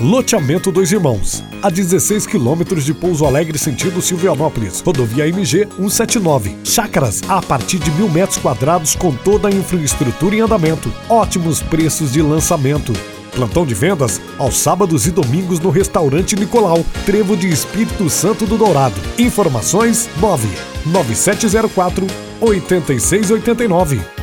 Loteamento Dois Irmãos, a 16 quilômetros de Pouso Alegre, sentido Silvianópolis. Rodovia MG 179. Chácaras a partir de mil metros quadrados com toda a infraestrutura em andamento. Ótimos preços de lançamento. Plantão de vendas aos sábados e domingos no restaurante Nicolau, Trevo de Espírito Santo do Dourado. Informações 9 9704 8689